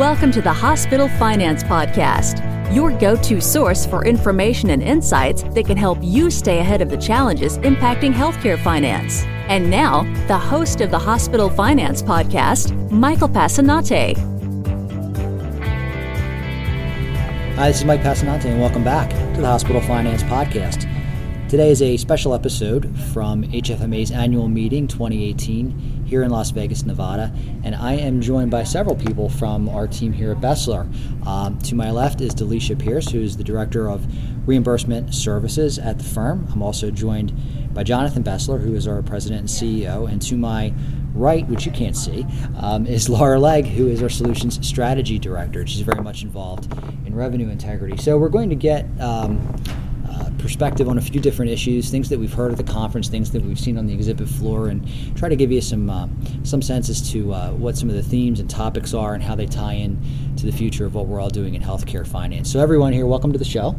Welcome to the Hospital Finance Podcast, your go to source for information and insights that can help you stay ahead of the challenges impacting healthcare finance. And now, the host of the Hospital Finance Podcast, Michael Passanante. Hi, this is Mike Passanante, and welcome back to the Hospital Finance Podcast. Today is a special episode from HFMA's annual meeting 2018 here in Las Vegas, Nevada, and I am joined by several people from our team here at Besler. Um, to my left is DeLicia Pierce, who is the Director of Reimbursement Services at the firm. I'm also joined by Jonathan Besler, who is our President and CEO, and to my right, which you can't see, um, is Laura Legg, who is our Solutions Strategy Director. She's very much involved in revenue integrity. So we're going to get um, perspective on a few different issues, things that we've heard at the conference, things that we've seen on the exhibit floor, and try to give you some uh, some sense as to uh, what some of the themes and topics are and how they tie in to the future of what we're all doing in healthcare finance. So, everyone here, welcome to the show.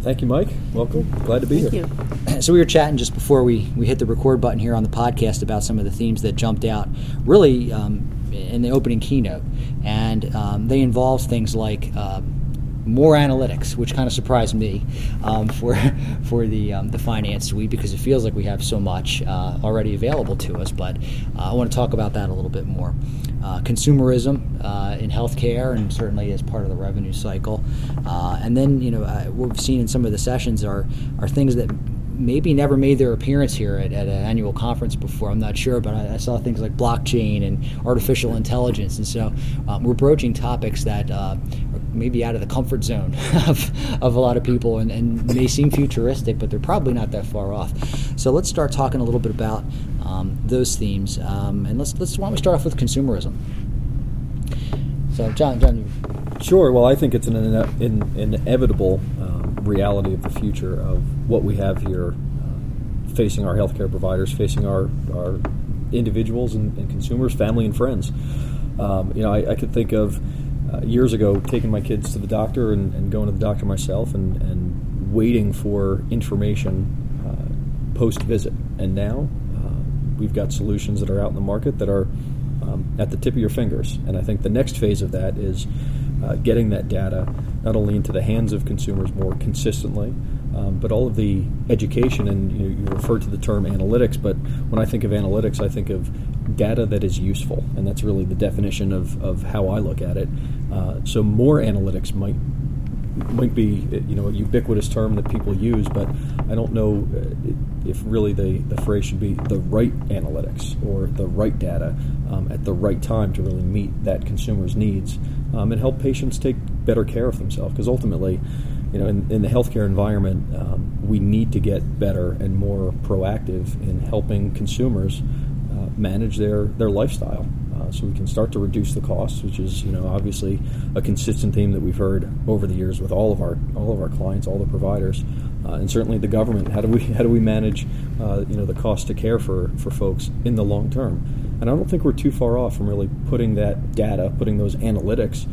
Thank you, Mike. Welcome. Glad to be Thank here. You. So we were chatting just before we, we hit the record button here on the podcast about some of the themes that jumped out really um, in the opening keynote, and um, they involve things like. Uh, more analytics, which kind of surprised me um, for for the um, the finance suite because it feels like we have so much uh, already available to us. But uh, I want to talk about that a little bit more. Uh, consumerism uh, in healthcare, and certainly as part of the revenue cycle, uh, and then you know uh, what we've seen in some of the sessions are are things that maybe never made their appearance here at, at, an annual conference before. I'm not sure, but I, I, saw things like blockchain and artificial intelligence, and so um, we're broaching topics that uh, maybe out of the comfort zone of, of a lot of people and, and may seem futuristic, but they're probably not that far off. So let's start talking a little bit about um, those themes, um, and let's let's why don't we start off with consumerism. So, Jon, Jon. Sure. Well, I think it's an, an inevitable um, reality of the future of what we have here uh, facing our healthcare providers, facing our, our individuals and, and consumers, family and friends. Um, you know, I, I, could think of uh, years ago taking my kids to the doctor and, and going to the doctor myself and, and waiting for information uh, post visit. And now uh, we've got solutions that are out in the market that are um, at the tip of your fingers. And I think the next phase of that is uh, getting that data not only into the hands of consumers more consistently, um, but all of the education, and you, you referred to the term analytics, but when I think of analytics, I think of data that is useful, and that's really the definition of, of how I look at it. Uh, so more analytics might might be you know a ubiquitous term that people use, but I don't know uh, if really the, the phrase should be the right analytics or the right data um, at the right time to really meet that consumer's needs um, and help patients take better care of themselves. Because ultimately, you know, in, in the healthcare environment, um, we need to get better and more proactive in helping consumers manage their, their lifestyle. Uh, so we can start to reduce the costs, which is you know obviously a consistent theme that we've heard over the years with all of our all of our clients, all the providers, uh, and certainly the government. How do we how do we manage uh, you know the cost to care for for folks in the long term? And I don't think we're too far off from really putting that data, putting those analytics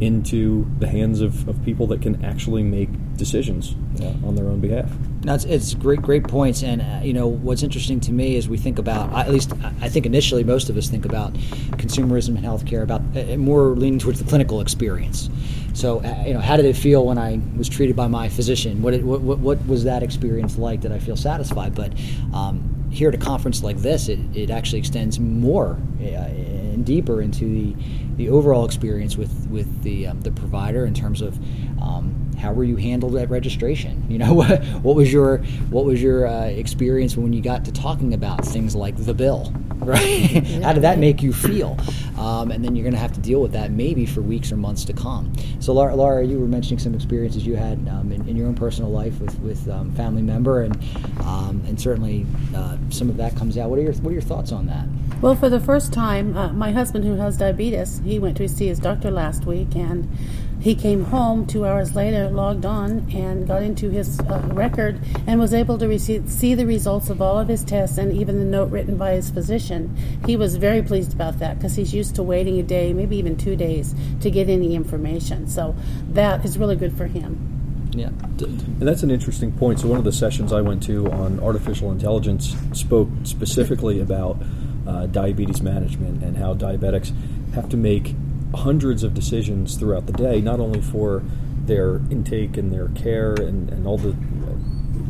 into the hands of, of people that can actually make decisions uh, on their own behalf. No, it's, it's great, great points. And uh, you know what's interesting to me is we think about, at least I think initially most of us think about consumerism in healthcare, about uh, more leaning towards the clinical experience. So uh, you know, how did it feel when I was treated by my physician? What, it, what, what, what was that experience like? Did I feel satisfied? But um, here at a conference like this, it, it actually extends more uh, and deeper into the, the overall experience with with the um, the provider in terms of um, how were you handled at registration? You know, what, what was your what was your uh, experience when you got to talking about things like the bill, right? how did that make you feel? Um, and then you're going to have to deal with that maybe for weeks or months to come. So, Laura, Laura you were mentioning some experiences you had um, in, in, your own personal life with with um, family member, and um, and certainly uh, some of that comes out. What are your what are your thoughts on that? Well, for the first time, uh, my husband, who has diabetes, he went to see his doctor last week, and he came home two hours later, logged on, and got into his uh, record and was able to receive, see the results of all of his tests and even the note written by his physician. He was very pleased about that because he's used to waiting a day, maybe even two days, to get any information. So that is really good for him. Yeah. And that's an interesting point. So, one of the sessions I went to on artificial intelligence spoke specifically about uh, diabetes management and how diabetics have to make hundreds of decisions throughout the day, not only for their intake and their care and, and all the.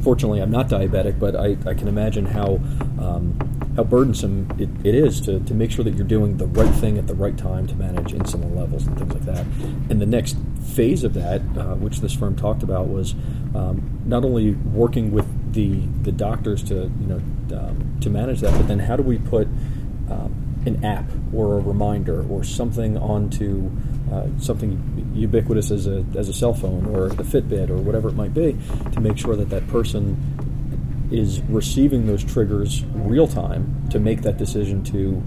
Fortunately, I'm not diabetic, but I, I can imagine how um, how burdensome it, it is to, to make sure that you're doing the right thing at the right time to manage insulin levels and things like that. And the next phase of that, uh, which this firm talked about, was um, not only working with the the doctors to you know um, to manage that, but then how do we put um, an app or a reminder or something onto uh, something ubiquitous as a, as a cell phone or the Fitbit or whatever it might be to make sure that that person is receiving those triggers real time to make that decision to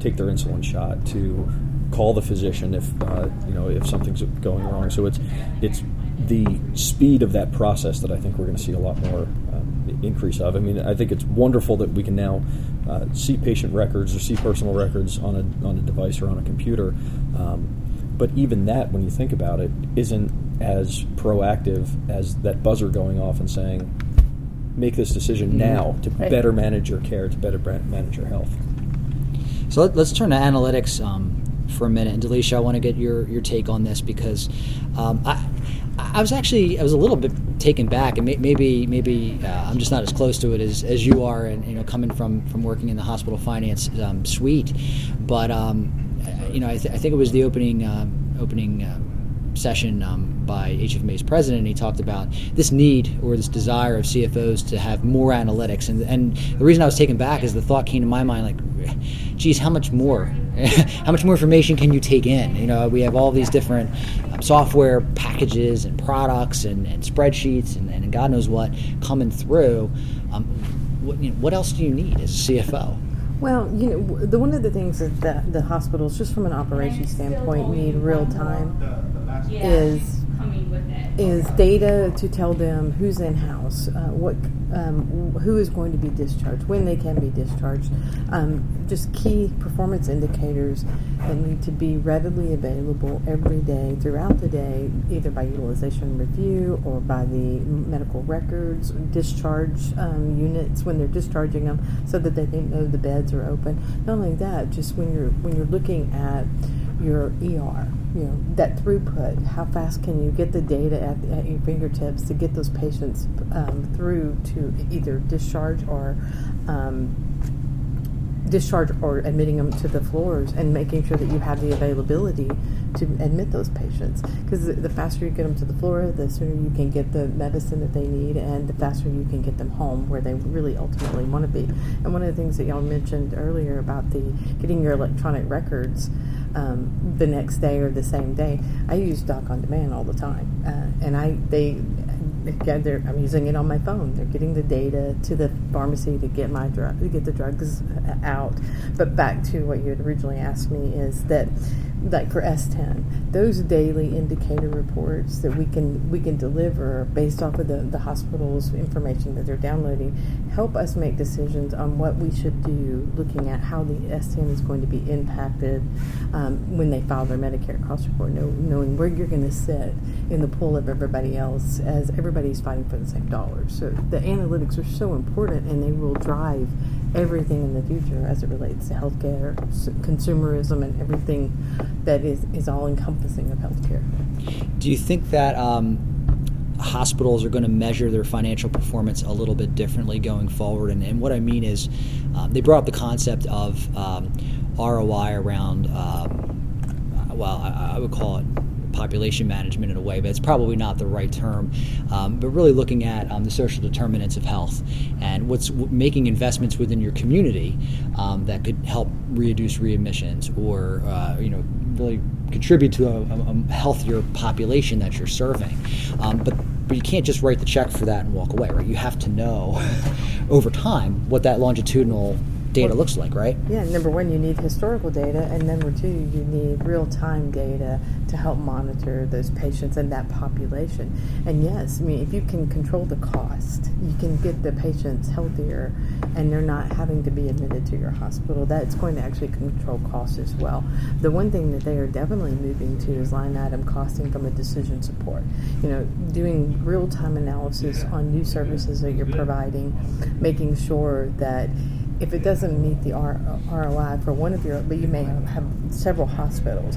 take their insulin shot to call the physician if uh, you know if something's going wrong. So it's it's the speed of that process that I think we're going to see a lot more um, increase of. I mean, I think it's wonderful that we can now uh, see patient records or see personal records on a on a device or on a computer. Um, but even that, when you think about it, isn't as proactive as that buzzer going off and saying, "Make this decision mm-hmm. now to right. better manage your care, to better manage your health." So let, us turn to analytics um, for a minute, and DeLicia, I want to get your your take on this because um, I I was actually I was a little bit taken back, and maybe maybe uh, I'm just not as close to it as, as you are, and you know, coming from from working in the hospital finance um, suite. But um, you know, I, th- I, think it was the opening um, opening um, session um, by HFMA's president. He talked about this need or this desire of CFOs to have more analytics, and and the reason I was taken back is the thought came to my mind like, geez, how much more how much more information can you take in? You know, we have all these different um, software packages and products and, and spreadsheets and, and, God knows what coming through. Um, what, you know, what, else do you need as a CFO? Well, you know, the one of the things that the, the hospitals, just from an operations standpoint, need real time is is data to tell them who's in house, uh, what, um, who is going to be discharged, when they can be discharged. Um, just key performance indicators that need to be readily available every day throughout the day, either by utilization review or by the medical records, discharge um, units when they're discharging them, so that they know the beds are open. Not only that, just when you're when you're looking at your ER, you know, that throughput, how fast can you get the data at, at your fingertips to get those patients um, through to either discharge or um, discharge or admitting them to the floors and making sure that you have the availability to admit those patients because the faster you get them to the floor the sooner you can get the medicine that they need and the faster you can get them home where they really ultimately want to be and one of the things that y'all mentioned earlier about the getting your electronic records um, the next day or the same day. I use Doc on Demand all the time, uh, and I they they're, I'm using it on my phone. They're getting the data to the pharmacy to get my drug, to get the drugs out. But back to what you had originally asked me is that like for S10, those daily indicator reports that we can we can deliver based off of the, the hospital's information that they're downloading help us make decisions on what we should do looking at how the S10 is going to be impacted um, when they file their Medicare cost report, know, knowing where you're going to sit in the pool of everybody else as everybody's fighting for the same dollars. So the analytics are so important and they will drive everything in the future as it relates to healthcare, consumerism, and everything that is, is all encompassing of healthcare. Do you think that um, hospitals are going to measure their financial performance a little bit differently going forward? And, and what I mean is, um, they brought up the concept of um, ROI around, um, well, I, I would call it population management in a way, but it's probably not the right term. Um, but really looking at um, the social determinants of health and what's w- making investments within your community um, that could help reduce readmissions or uh, you know really contribute to a, a, healthier population that you're serving. Um, but but you can't just write the check for that and walk away, right? You have to know over time what that longitudinal data well, looks like, right? Yeah, number one, you need historical data, and number two, you need real time data to help monitor those patients and that population. And yes, I mean, if you can control the cost, you can get the patients healthier and they're not having to be admitted to your hospital. That's going to actually control costs as well. The one thing that they are definitely moving to is line item costing from a decision support. You know, doing real time analysis on new services that you're providing, making sure that if it doesn't meet the ROI for one of your, but you may have, have several hospitals,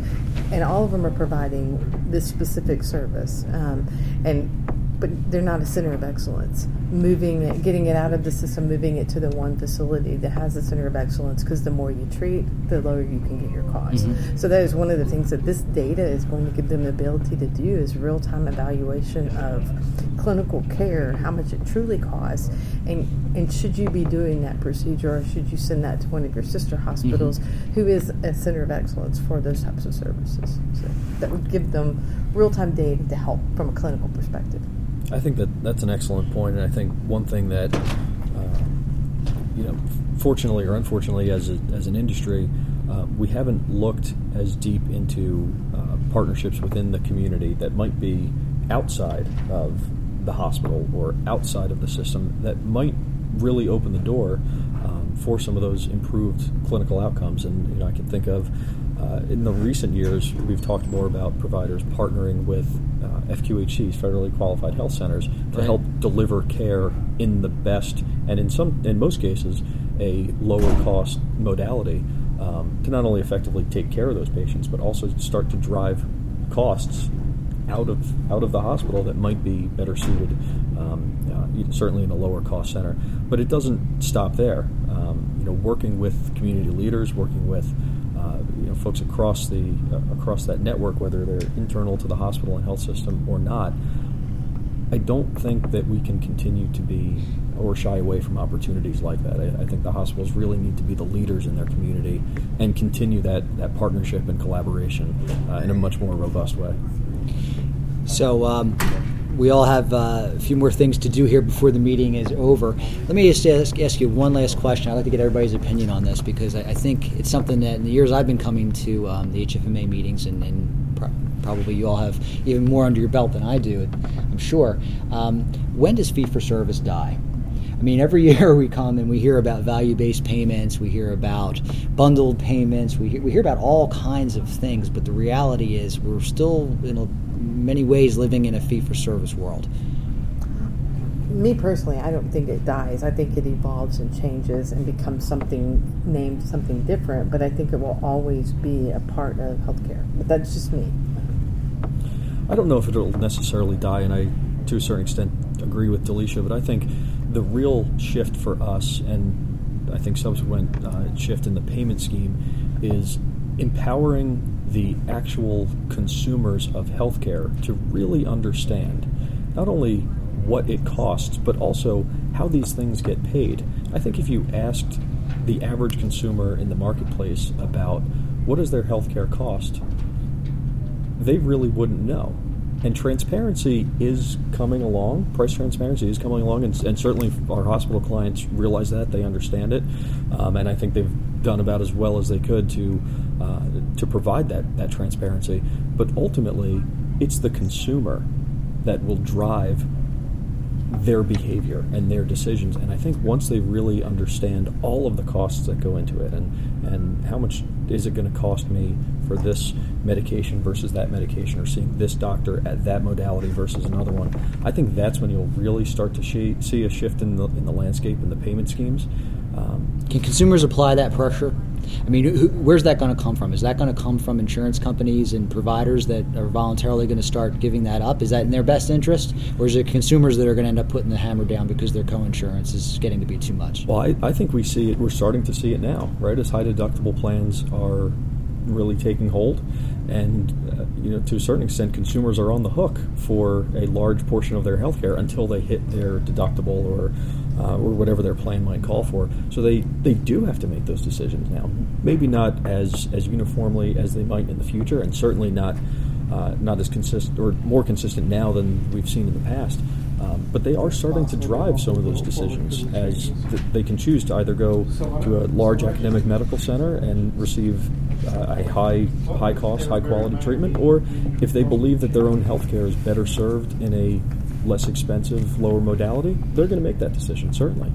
and all of them are providing this specific service, um, and but they're not a center of excellence. Moving it, getting it out of the system, moving it to the one facility that has a center of excellence, because the more you treat, the lower you can get your costs. Mm-hmm. So that is one of the things that this data is going to give them the ability to do is real time evaluation of clinical care, how much it truly costs, and and should you be doing that procedure, or should you send that to one of your sister hospitals, mm-hmm. who is a center of excellence for those types of services? So that would give them real time data to help from a clinical perspective. I think that that's an excellent point, and I think one thing that uh, you know, fortunately or unfortunately, as a, as an industry, uh, we haven't looked as deep into uh, partnerships within the community that might be outside of the hospital or outside of the system that might really open the door um, for some of those improved clinical outcomes. And you know, I can think of uh, in the recent years, we've talked more about providers partnering with uh, FQHCs, federally qualified health centers, to right. help deliver care in the best and in some, in most cases, a lower cost modality um, to not only effectively take care of those patients, but also start to drive costs out of out of the hospital that might be better suited, um, uh, certainly in a lower cost center. But it doesn't stop there. Um, you know, working with community leaders, working with you know, folks across the uh, across that network, whether they're internal to the hospital and health system or not, I don't think that we can continue to be or shy away from opportunities like that. I, I, think the hospitals really need to be the leaders in their community and continue that, that partnership and collaboration uh, in a much more robust way. So, um, we all have uh, a few more things to do here before the meeting is over. Let me just ask, ask, you one last question. I'd like to get everybody's opinion on this because I, I think it's something that in the years I've been coming to um, the HFMA meetings, and, and pro- probably you all have even more under your belt than I do, I'm sure. Um, when does fee for service die? I mean, every year we come and we hear about value based payments, we hear about bundled payments, we hear, we hear about all kinds of things, but the reality is we're still in a many ways living in a fee for service world? Me personally, I don't think it dies. I think it evolves and changes and becomes something named something different, but I think it will always be a part of healthcare. But that's just me. I don't know if it'll necessarily die, and I, to a certain extent, agree with DeLicia, but I think the real shift for us, and I think subsequent uh, shift in the payment scheme, is empowering the actual consumers of healthcare to really understand not only what it costs, but also how these things get paid. I think if you asked the average consumer in the marketplace about what does their healthcare cost, they really wouldn't know. And transparency is coming along. Price transparency is coming along, and, and certainly our hospital clients realize that. They understand it. Um, and I think they've done about as well as they could to uh, to provide that that transparency. But ultimately, it's the consumer that will drive their behavior and their decisions. And I think once they really understand all of the costs that go into it and, and how much is it going to cost me for this medication versus that medication or seeing this doctor at that modality versus another one, I think that's when you'll really start to see a shift in the, in the landscape and the payment schemes. Um, Can consumers apply that pressure? I mean, who, where's that going to come from? Is that going to come from insurance companies and providers that are voluntarily going to start giving that up? Is that in their best interest, or is it consumers that are going to end up putting the hammer down because their co-insurance is getting to be too much? Well, I, I think we see it. We're starting to see it now, right? As high deductible plans are really taking hold, and uh, you know, to a certain extent, consumers are on the hook for a large portion of their health care until they hit their deductible or uh, or whatever their plan might call for. So they, they do have to make those decisions now. Maybe not as, as uniformly as they might in the future, and certainly not uh, not as consistent or more consistent now than we've seen in the past. Um, but they are starting to drive some of those decisions as th- they can choose to either go to a large academic medical center and receive a high high cost, high quality treatment, or if they believe that their own health care is better served in a less expensive, lower modality, they're going to make that decision, certainly.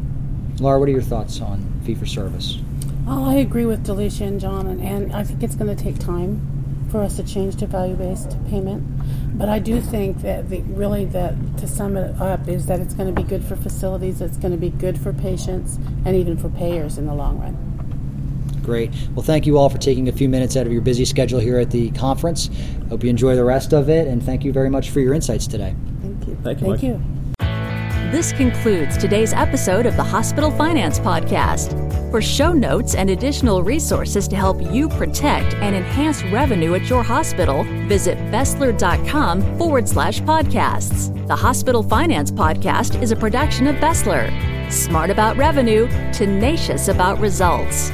Laura, what are your thoughts on fee for service? Oh, I agree with DeLicia and Jon, and, and I think it's going to take time for us to change to value based payment. but I do think that the, really that to sum it up is that it's going to be good for facilities, it's going to be good for patients, and even for payers in the long run. Great. Well, thank you all for taking a few minutes out of your busy schedule here at the conference. Hope you enjoy the rest of it, and thank you very much for your insights today. Thank you. Thank you. Thank Mike. you. This concludes today's episode of the Hospital Finance Podcast. For show notes and additional resources to help you protect and enhance revenue at your hospital, visit Besler.com forward slash podcasts. The Hospital Finance Podcast is a production of Besler. Smart about revenue, tenacious about results.